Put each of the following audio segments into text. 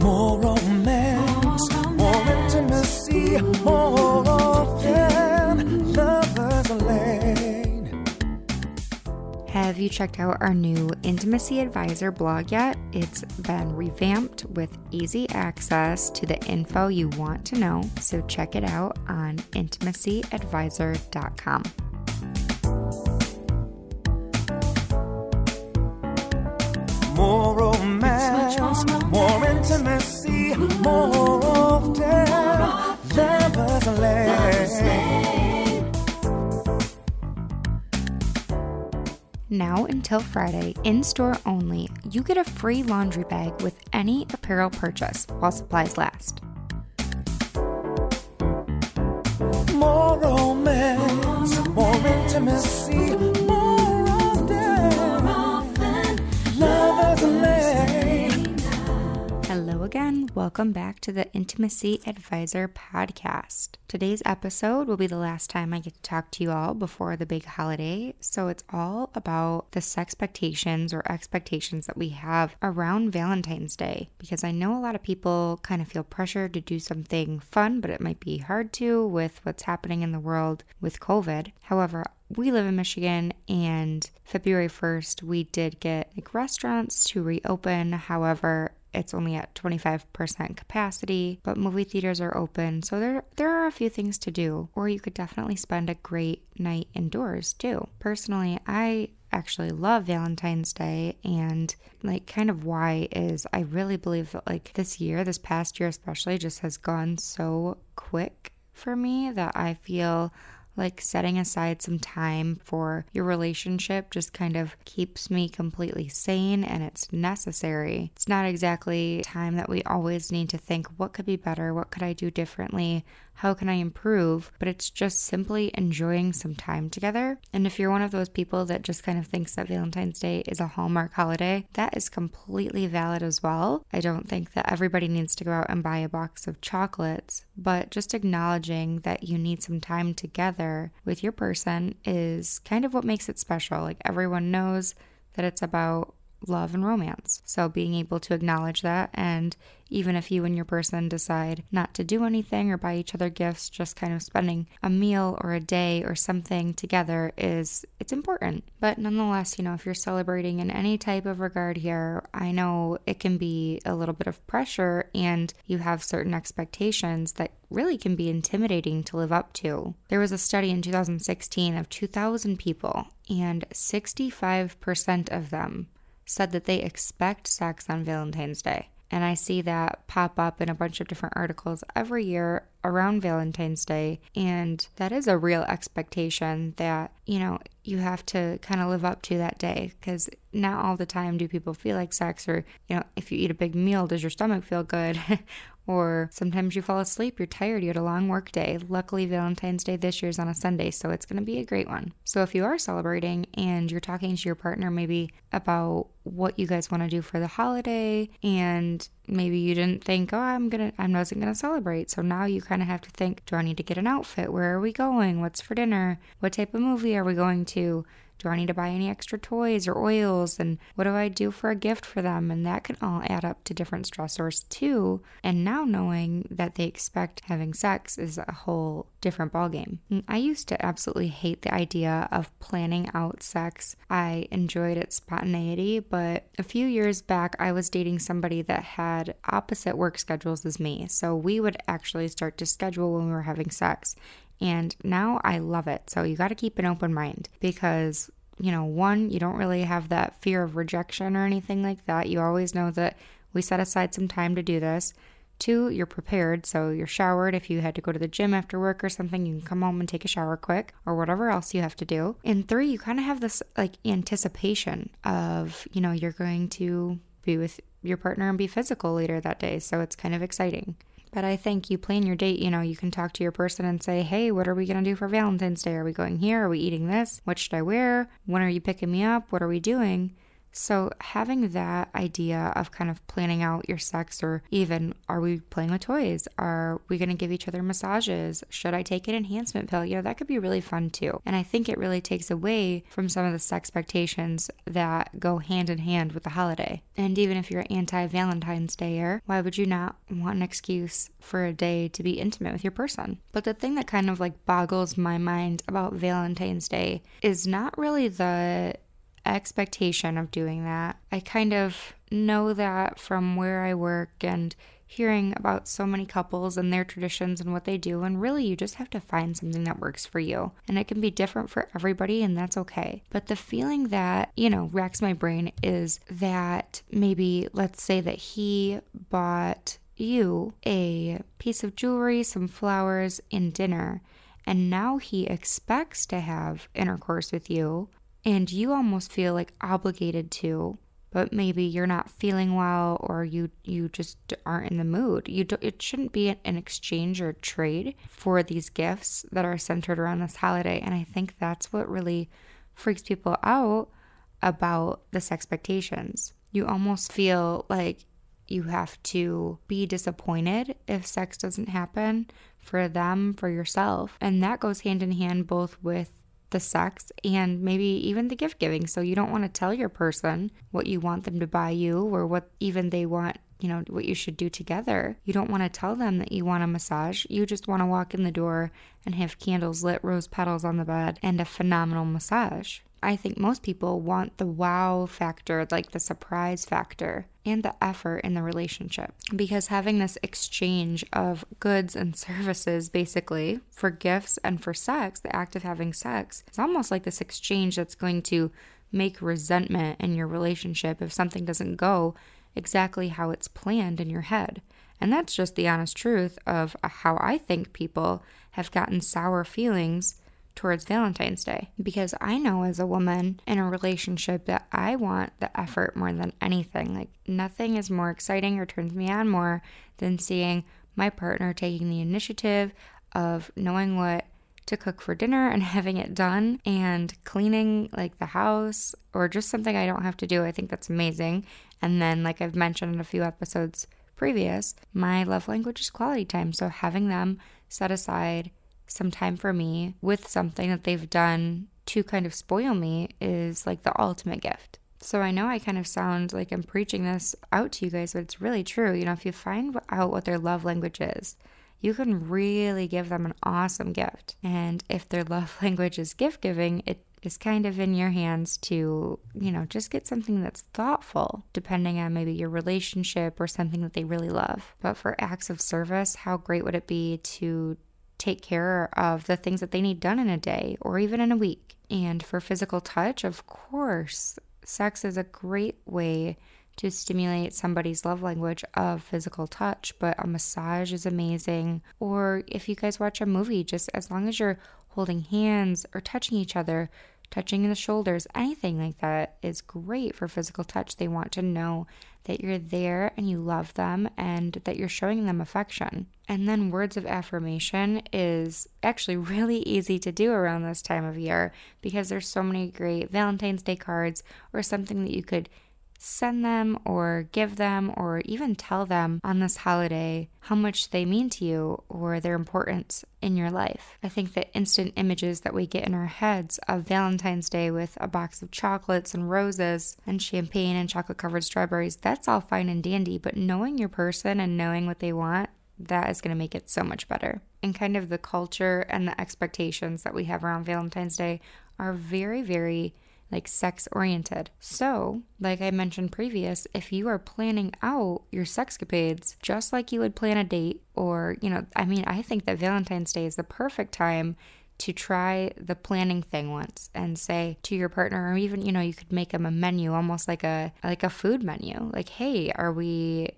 More romance, more intimacy, more often lovers lane. Have you checked out our new Intimacy Advisor blog yet? It's been revamped with easy access to the info you want to know, so check it out on intimacyadvisor.com. More romance, more intimacy, more often lane. Now until Friday, in store only, you get a free laundry bag with any apparel purchase while supplies last. More romance, more intimacy, Welcome back to the Intimacy Advisor podcast. Today's episode will be the last time I get to talk to you all before the big holiday. So it's all about the sex expectations or expectations that we have around Valentine's Day because I know a lot of people kind of feel pressured to do something fun, but it might be hard to with what's happening in the world with COVID. However, we live in Michigan and February 1st we did get like restaurants to reopen. However, it's only at 25% capacity, but movie theaters are open. So there there are a few things to do or you could definitely spend a great night indoors too. Personally, I actually love Valentine's Day and like kind of why is I really believe that like this year, this past year especially just has gone so quick for me that I feel like setting aside some time for your relationship just kind of keeps me completely sane and it's necessary. It's not exactly time that we always need to think what could be better, what could I do differently, how can I improve, but it's just simply enjoying some time together. And if you're one of those people that just kind of thinks that Valentine's Day is a Hallmark holiday, that is completely valid as well. I don't think that everybody needs to go out and buy a box of chocolates, but just acknowledging that you need some time together with your person is kind of what makes it special. Like everyone knows that it's about love and romance. So being able to acknowledge that and even if you and your person decide not to do anything or buy each other gifts, just kind of spending a meal or a day or something together is it's important. But nonetheless, you know, if you're celebrating in any type of regard here, I know it can be a little bit of pressure and you have certain expectations that really can be intimidating to live up to. There was a study in 2016 of 2,000 people, and 65% of them said that they expect sex on Valentine's Day. And I see that pop up in a bunch of different articles every year around Valentine's Day. And that is a real expectation that, you know, you have to kind of live up to that day because not all the time do people feel like sex, or, you know, if you eat a big meal, does your stomach feel good? or sometimes you fall asleep, you're tired, you had a long work day. Luckily, Valentine's Day this year is on a Sunday, so it's going to be a great one. So if you are celebrating and you're talking to your partner maybe about what you guys want to do for the holiday and maybe you didn't think, "Oh, I'm going to I wasn't going to celebrate." So now you kind of have to think, "Do I need to get an outfit? Where are we going? What's for dinner? What type of movie are we going to?" Do I need to buy any extra toys or oils? And what do I do for a gift for them? And that can all add up to different stressors too. And now knowing that they expect having sex is a whole different ballgame. Mm, I used to absolutely hate the idea of planning out sex. I enjoyed its spontaneity, but a few years back, I was dating somebody that had opposite work schedules as me. So we would actually start to schedule when we were having sex. And now I love it. So you got to keep an open mind because, you know, one, you don't really have that fear of rejection or anything like that. You always know that we set aside some time to do this. Two, you're prepared, so you're showered. If you had to go to the gym after work or something, you can come home and take a shower quick or whatever else you have to do. And three, you kind of have this like anticipation of, you know, you're going to be with your partner and be physical later that day. So it's kind of exciting. But I think you plan your date, you know, you can talk to your person and say, hey, what are we going to do for Valentine's Day? Are we going here? Are we eating this? What should I wear? When are you picking me up? What are we doing? So, having that idea of kind of planning out your sex, or even are we playing with toys? Are we going to give each other massages? Should I take an enhancement pill? You know, that could be really fun too. And I think it really takes away from some of the expectations that go hand in hand with the holiday. And even if you're anti Valentine's Day, er, why would you not want an excuse for a day to be intimate with your person? But the thing that kind of like boggles my mind about Valentine's Day is not really the expectation of doing that. I kind of know that from where I work and hearing about so many couples and their traditions and what they do. And really, you just have to find something that works for you. And it can be different for everybody, and that's okay. But the feeling that, you know, racks my brain is that maybe, let's say that he bought you a piece of jewelry, some flowers, and dinner. And now he expects to have intercourse with you and you almost feel like obligated to but maybe you're not feeling well or you you just aren't in the mood. You do, it shouldn't be an exchange or trade for these gifts that are centered around this holiday and i think that's what really freaks people out about this expectations. You almost feel like you have to be disappointed if sex doesn't happen for them for yourself and that goes hand in hand both with the sex and maybe even the gift giving. So you don't want to tell your person what you want them to buy you or what even they want you know, what you should do together. You don't want to tell them that you want a massage. You just want to walk in the door and have candles lit, rose petals on the bed, and a phenomenal massage. I think most people want the wow factor, like the surprise factor, and the effort in the relationship. Because having this exchange of goods and services, basically, for gifts and for sex, the act of having sex, it's almost like this exchange that's going to make resentment in your relationship if something doesn't go exactly how it's planned in your head. And that's just the honest truth of how I think people have gotten sour feelings towards Valentine's Day because I know as a woman in a relationship that I want the effort more than anything. Like, nothing is more exciting or turns me on more than seeing my partner taking the initiative of knowing what to cook for dinner and having it done and cleaning like the house or just something I don't have to do. I think that's amazing. And then, like I've mentioned in a few episodes previous, my love language is quality time. So having them set aside some time for me with something that they've done to kind of spoil me is like the ultimate gift. So I know I kind of sound like I'm preaching this out to you guys, but it's really true. You know, if you find out what their love language is, you can really give them an awesome gift. And if their love language is gift giving, it is kind of in your hands to, you know, just get something that's thoughtful, depending on maybe your relationship or something that they really love. But for acts of service, how great would it be to take care of the things that they need done in a day or even in a week. And for physical touch, of course, sex is a great way to stimulate somebody's love language of physical touch, but a massage is amazing. Or if you guys watch a movie, just as long as you're holding hands or touching each other, touching the shoulders, anything like that is great for physical touch. They want to know that you're there and you love them and that you're showing them affection. And then words of affirmation is actually really easy to do around this time of year because there's so many great Valentine's Day cards or something that you could send them or give them or even tell them on this holiday how much they mean to you or their importance in your life. I think the instant images that we get in our heads of Valentine's Day with a box of chocolates and roses and champagne and chocolate covered strawberries, that's all fine and dandy, but knowing your person and knowing what they want, that is going to make it so much better. And kind of the culture and the expectations that we have around Valentine's Day are very, very like sex oriented. So, like I mentioned previous, if you are planning out your sexcapades just like you would plan a date, or, you know, I mean, I think that Valentine's Day is the perfect time to try the planning thing once and say to your partner or even you know you could make them a menu almost like a like a food menu like hey are we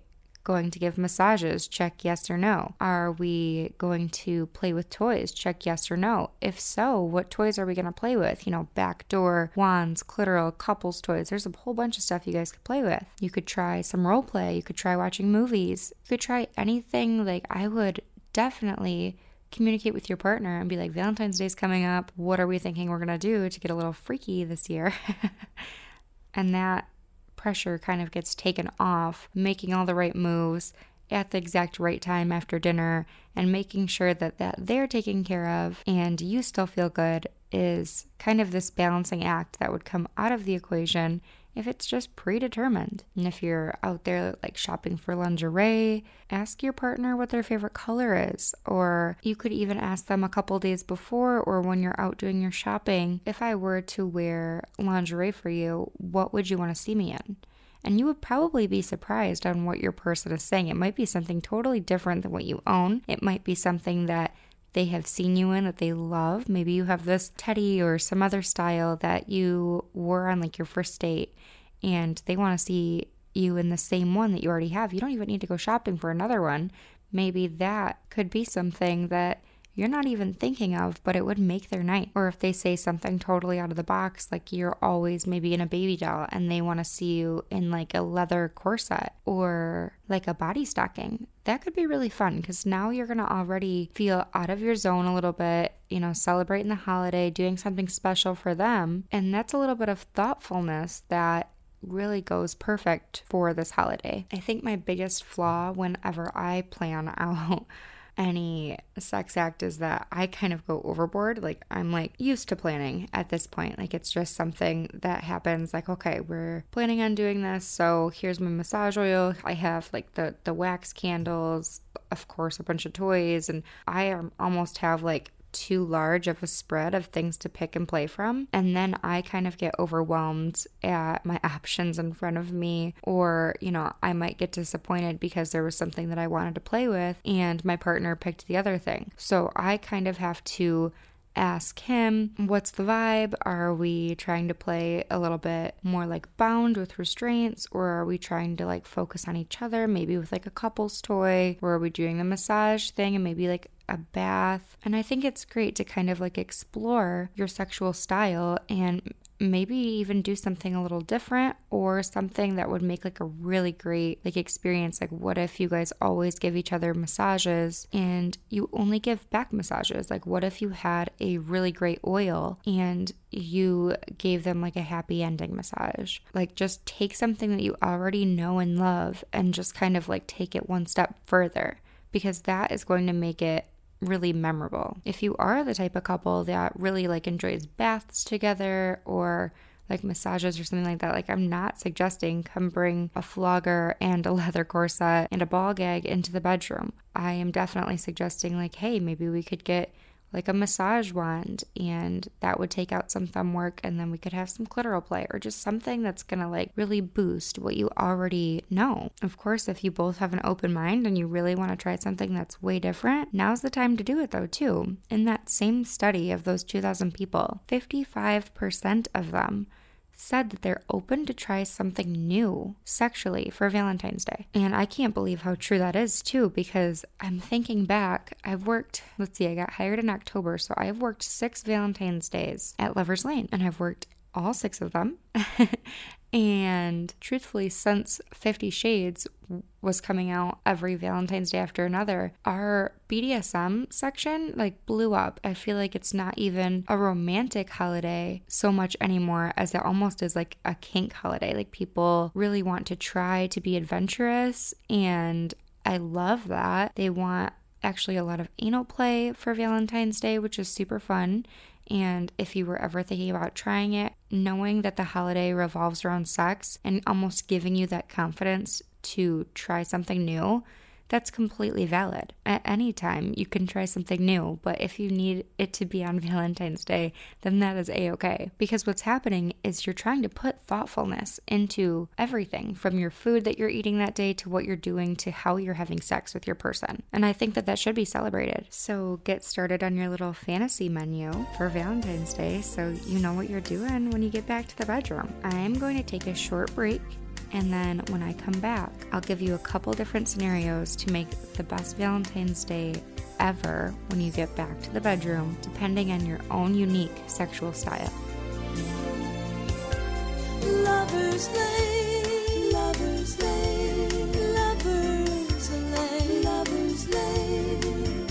going to give massages? Check yes or no. Are we going to play with toys? Check yes or no. If so, what toys are we going to play with? You know, backdoor, wands, clitoral, couples toys. There's a whole bunch of stuff you guys could play with. You could try some role play. You could try watching movies. You could try anything. Like, I would definitely communicate with your partner and be like, Valentine's Day's coming up. What are we thinking we're going to do to get a little freaky this year? and that pressure kind of gets taken off, making all the right moves at the exact right time after dinner and making sure that, that they're taken care of and you still feel good is kind of this balancing act that would come out of the equation if it's just predetermined. And if you're out there like shopping for lingerie, ask your partner what their favorite color is. Or you could even ask them a couple days before or when you're out doing your shopping if I were to wear lingerie for you, what would you want to see me in? and you would probably be surprised on what your person is saying. It might be something totally different than what you own. It might be something that they have seen you in that they love. Maybe you have this teddy or some other style that you wore on like your first date and they want to see you in the same one that you already have. You don't even need to go shopping for another one. Maybe that could be something that you're not even thinking of, but it would make their night. Or if they say something totally out of the box, like you're always maybe in a baby doll and they want to see you in like a leather corset or like a body stocking, that could be really fun because now you're going to already feel out of your zone a little bit, you know, celebrating the holiday, doing something special for them. And that's a little bit of thoughtfulness that really goes perfect for this holiday. I think my biggest flaw whenever I plan out any sex act is that I kind of go overboard. Like I'm like used to planning at this point. Like it's just something that happens like okay, we're planning on doing this. So here's my massage oil. I have like the the wax candles, of course, a bunch of toys and I almost have like too large of a spread of things to pick and play from. And then I kind of get overwhelmed at my options in front of me, or, you know, I might get disappointed because there was something that I wanted to play with and my partner picked the other thing. So I kind of have to ask him, What's the vibe? Are we trying to play a little bit more like bound with restraints, or are we trying to like focus on each other, maybe with like a couple's toy, or are we doing the massage thing and maybe like a bath. And I think it's great to kind of like explore your sexual style and maybe even do something a little different or something that would make like a really great like experience. Like what if you guys always give each other massages and you only give back massages? Like what if you had a really great oil and you gave them like a happy ending massage? Like just take something that you already know and love and just kind of like take it one step further because that is going to make it really memorable. If you are the type of couple that really like enjoys baths together or like massages or something like that, like I'm not suggesting come bring a flogger and a leather corset and a ball gag into the bedroom. I am definitely suggesting like, hey, maybe we could get like a massage wand and that would take out some thumb work and then we could have some clitoral play or just something that's going to like really boost what you already know. Of course, if you both have an open mind and you really want to try something that's way different, now's the time to do it though too. In that same study of those 2000 people, 55% of them said that they're open to try something new sexually for Valentine's Day. And I can't believe how true that is, too, because I'm thinking back. I've worked, let's see, I got hired in October, so I've worked six Valentine's Days at Lover's Lane, and I've worked all six of them. and truthfully, since Fifty Shades was coming out every Valentine's Day after another, our BDSM section like blew up. I feel like it's not even a romantic holiday so much anymore as it almost is like a kink holiday. Like people really want to try to be adventurous and I love that. They want actually a lot of anal play for Valentine's Day, which is super fun. And if you were ever thinking about trying it, knowing that the holiday revolves around sex and almost giving you that confidence to try something new that's completely valid. At any time, you can try something new, but if you need it to be on Valentine's Day, then that is a okay. Because what's happening is you're trying to put thoughtfulness into everything from your food that you're eating that day to what you're doing to how you're having sex with your person. And I think that that should be celebrated. So get started on your little fantasy menu for Valentine's Day so you know what you're doing when you get back to the bedroom. I'm going to take a short break and then when I come back, I'll give you a couple different scenarios to make the best Valentine's Day ever when you get back to the bedroom, depending on your own unique sexual style. Lovers Lane, Lovers Lane, Lovers Lane, Lovers Lane.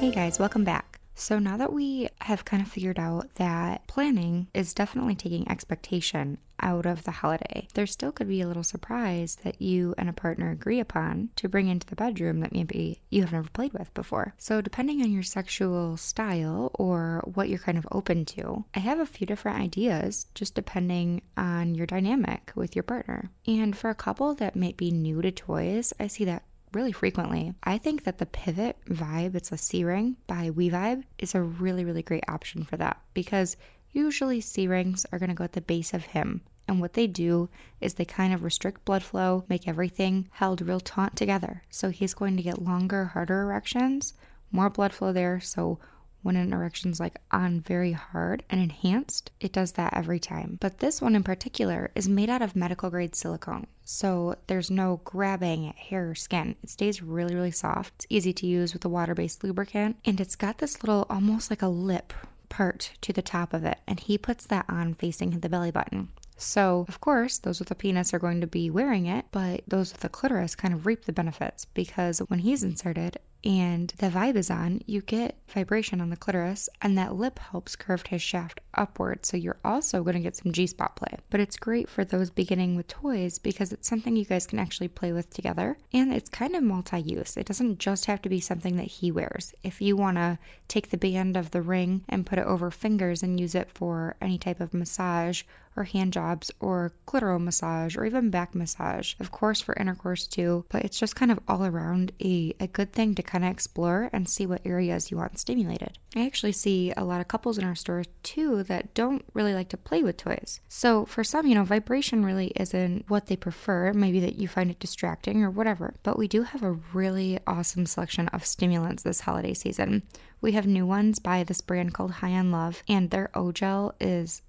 Hey guys, welcome back. So now that we have kind of figured out that planning is definitely taking expectation out of the holiday. There still could be a little surprise that you and a partner agree upon to bring into the bedroom that maybe you have never played with before. So, depending on your sexual style or what you're kind of open to, I have a few different ideas just depending on your dynamic with your partner. And for a couple that might be new to toys, I see that really frequently. I think that the Pivot Vibe, it's a C ring by We-Vibe, is a really, really great option for that because usually C rings are going to go at the base of him. And what they do is they kind of restrict blood flow, make everything held real taut together. So he's going to get longer, harder erections, more blood flow there. So when an erection's like on very hard and enhanced, it does that every time. But this one in particular is made out of medical grade silicone. So there's no grabbing at hair or skin. It stays really, really soft. It's easy to use with a water based lubricant. And it's got this little, almost like a lip part to the top of it. And he puts that on facing the belly button. So, of course, those with a penis are going to be wearing it, but those with a clitoris kind of reap the benefits because when he's inserted, and the vibe is on, you get vibration on the clitoris, and that lip helps curve his shaft upward. So you're also going to get some G spot play. But it's great for those beginning with toys because it's something you guys can actually play with together. And it's kind of multi use. It doesn't just have to be something that he wears. If you want to take the band of the ring and put it over fingers and use it for any type of massage or hand jobs or clitoral massage or even back massage, of course, for intercourse too. But it's just kind of all around a, a good thing to kind of explore and see what areas you want stimulated. I actually see a lot of couples in our store too that don't really like to play with toys. So for some, you know, vibration really isn't what they prefer. Maybe that you find it distracting or whatever. But we do have a really awesome selection of stimulants this holiday season. We have new ones by this brand called High on Love, and their O gel is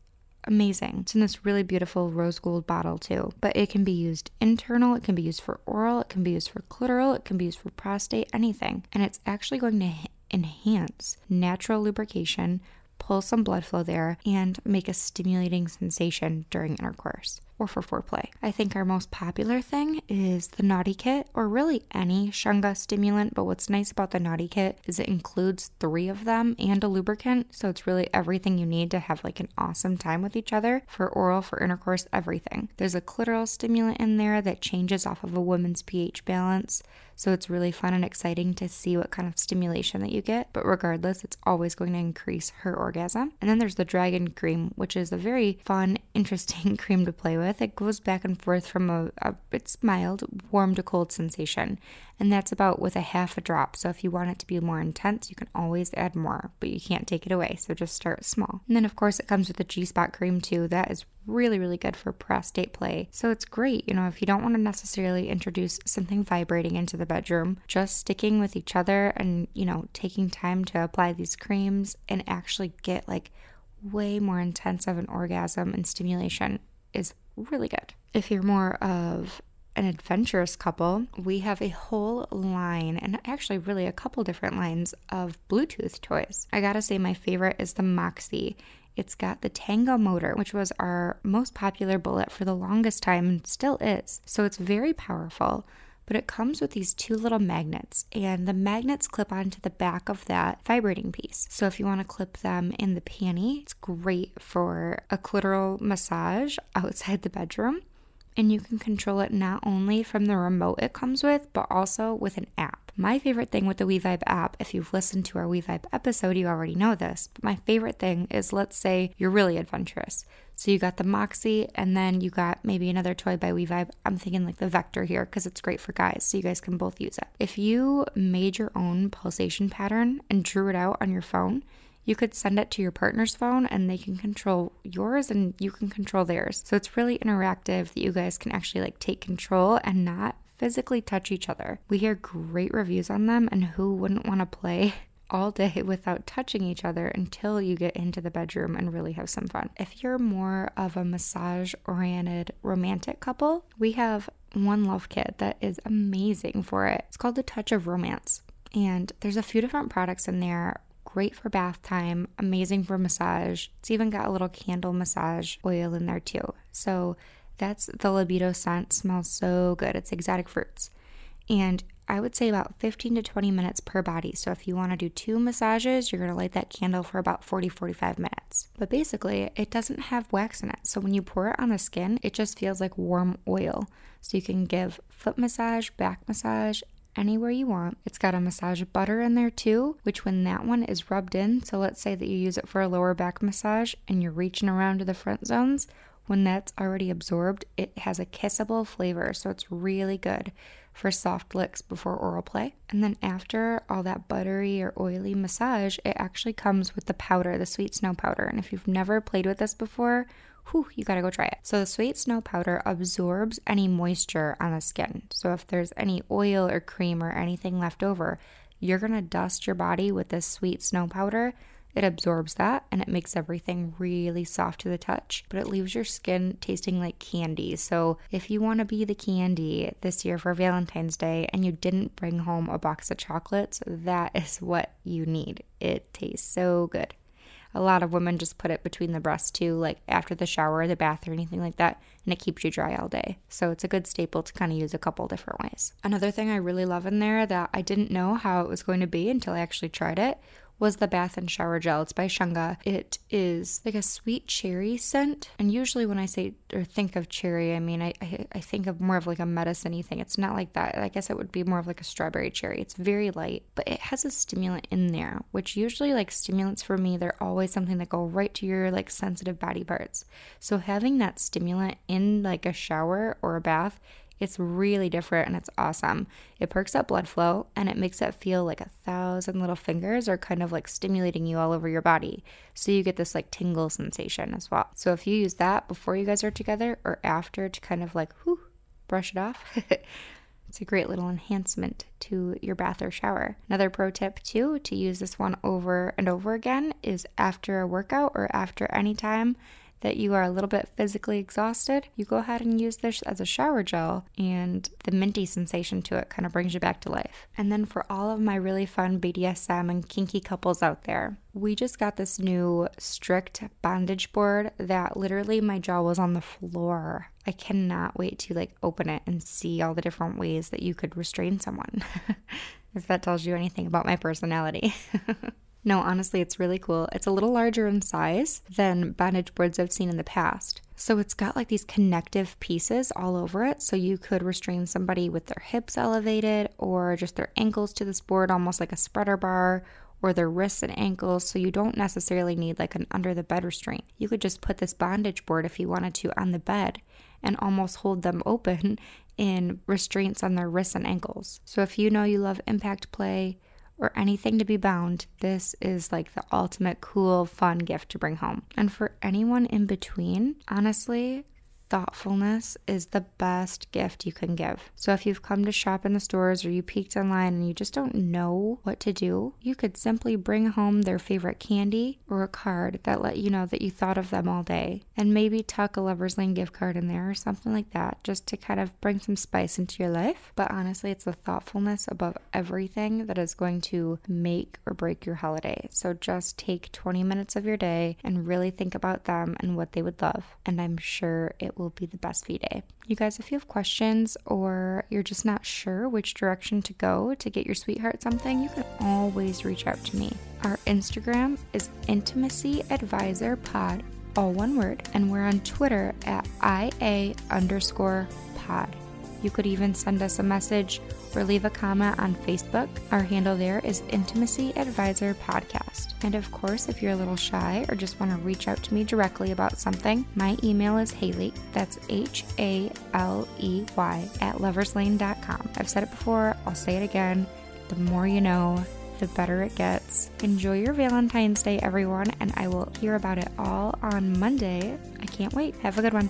amazing. It's in this really beautiful rose gold bottle too. But it can be used internal, it can be used for oral, it can be used for clitoral, it can be used for prostate, anything. And it's actually going to enhance natural lubrication, pull some blood flow there, and make a stimulating sensation during intercourse or for foreplay. I think our most popular thing is the Naughty Kit, or really any Shunga stimulant. But what's nice about the Naughty Kit is it includes three of them and a lubricant. So it's really everything you need to have like an awesome time with each other for oral, for intercourse, everything. There's a clitoral stimulant in there that changes off of a woman's pH balance. So it's really fun and exciting to see what kind of stimulation that you get. But regardless, it's always going to increase her orgasm. And then there's the Dragon Cream, which is a very fun, interesting cream to play with. It goes back and forth from a, a it's mild, warm to cold sensation. And that's about with a half a drop. So if you want it to be more intense, you can always add more, but you can't take it away. So just start small. And then, of course, it comes with the G Spot cream too. That is really, really good for prostate play. So it's great, you know, if you don't want to necessarily introduce something vibrating into the bedroom, just sticking with each other and, you know, taking time to apply these creams and actually get like way more intense of an orgasm and stimulation is really good. If you're more of an adventurous couple, we have a whole line, and actually, really a couple different lines of Bluetooth toys. I gotta say, my favorite is the Moxie. It's got the Tango motor, which was our most popular bullet for the longest time and still is. So it's very powerful but it comes with these two little magnets, and the magnets clip onto the back of that vibrating piece. So if you want to clip them in the panty, it's great for a clitoral massage outside the bedroom. And you can control it not only from the remote it comes with, but also with an app. My favorite thing with the WeVibe app, if you've listened to our WeVibe episode, you already know this, but my favorite thing is let's say you're really adventurous. So you got the Moxie, and then you got maybe another toy by WeVibe. I'm thinking like the Vector here because it's great for guys, so you guys can both use it. If you made your own pulsation pattern and drew it out on your phone, you could send it to your partner's phone and they can control yours and you can control theirs. So it's really interactive that you guys can actually like take control and not physically touch each other. We hear great reviews on them, and who wouldn't want to play all day without touching each other until you get into the bedroom and really have some fun. If you're more of a massage oriented romantic couple, we have one love kit that is amazing for it. It's called the Touch of Romance. And there's a few different products in there. Great for bath time, amazing for massage. It's even got a little candle massage oil in there too. So that's the libido scent. Smells so good. It's exotic fruits. And I would say about 15 to 20 minutes per body. So if you want to do two massages, you're going to light that candle for about 40 45 minutes. But basically, it doesn't have wax in it. So when you pour it on the skin, it just feels like warm oil. So you can give foot massage, back massage, anywhere you want. It's got a massage butter in there too, which when that one is rubbed in, so let's say that you use it for a lower back massage and you're reaching around to the front zones, when that's already absorbed, it has a kissable flavor, so it's really good for soft licks before oral play. And then after all that buttery or oily massage, it actually comes with the powder, the sweet snow powder. And if you've never played with this before, whew, you gotta go try it. So the sweet snow powder absorbs any moisture on the skin. So if there's any oil or cream or anything left over, you're gonna dust your body with this sweet snow powder it absorbs that and it makes everything really soft to the touch, but it leaves your skin tasting like candy. So, if you want to be the candy this year for Valentine's Day and you didn't bring home a box of chocolates, that is what you need. It tastes so good. A lot of women just put it between the breasts too, like after the shower or the bath or anything like that, and it keeps you dry all day. So it's a good staple to kind of use a couple different ways. Another thing I really love in there that I didn't know how it was going to be until I actually tried it was the bath and shower gel. It's by Shunga. It is like a sweet cherry scent. And usually when I say or think of cherry, I mean, I, I, I think of more of like a medicine thing. It's not like that. I guess it would be more of like a strawberry cherry. It's very light, but it has a stimulant in there, which usually like stimulants for me, they're always something that go right to your like sensitive body parts. So having that stimulant in like a shower or a bath it's really different and it's awesome. It perks up blood flow and it makes it feel like a thousand little fingers are kind of like stimulating you all over your body. So you get this like tingle sensation as well. So if you use that before you guys are together or after to kind of like whew, brush it off. It's a great little enhancement to your bath or shower. Another pro tip, too, to use this one over and over again is after a workout or after any time that you are a little bit physically exhausted, you go ahead and use this as a shower gel, and the minty sensation to it kind of brings you back to life. And then for all of my really fun BDSM and kinky couples out there, we just got this new strict bondage board that literally my jaw was on the floor. I cannot wait to like open it and see all the different ways that you could restrain someone. if that tells you anything about my personality. No, honestly, it's really cool. It's a little larger in size than bondage boards I've seen in the past. So it's got like these connective pieces all over it. So you could restrain somebody with their hips elevated or just their ankles to this board, almost like a spreader bar, or their wrists and ankles. So you don't necessarily need like an under the bed restraint. You could just put this bondage board if you wanted to on the bed and almost hold them open in restraints on their wrists and ankles. So if you know you love impact play, or anything to be bound, this is like the ultimate cool, fun gift to bring home. And for anyone in between, honestly, thoughtfulness is the best gift you can give. So if you've come to shop in the stores or you peeked online and you just don't know what to do, you could simply bring home their favorite candy or a card that let you know that you thought of them all day and maybe tuck a Lover's Lane gift card in there or something like that just to kind of bring some spice into your life. But honestly, it's the thoughtfulness above everything that is going to make or break your holiday. So just take 20 minutes of your day and really think about them and what they would love. And I'm sure it will be the best V Day. You guys, if you have questions or you're just not sure which direction to go to get your sweetheart something, you can always reach out to me. Our Instagram is Intimacy Advisor Pod, all one word, and we're on Twitter at IA underscore pod. You could even send us a message or leave a comment on Facebook. Our handle there is Intimacy Advisor Podcast. And of course, if you're a little shy or just want to reach out to me directly about something, my email is Haley, that's H A L E Y, at loverslane.com. I've said it before, I'll say it again. The more you know, the better it gets. Enjoy your Valentine's Day, everyone, and I will hear about it all on Monday. I can't wait. Have a good one.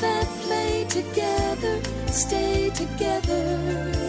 That play together, stay together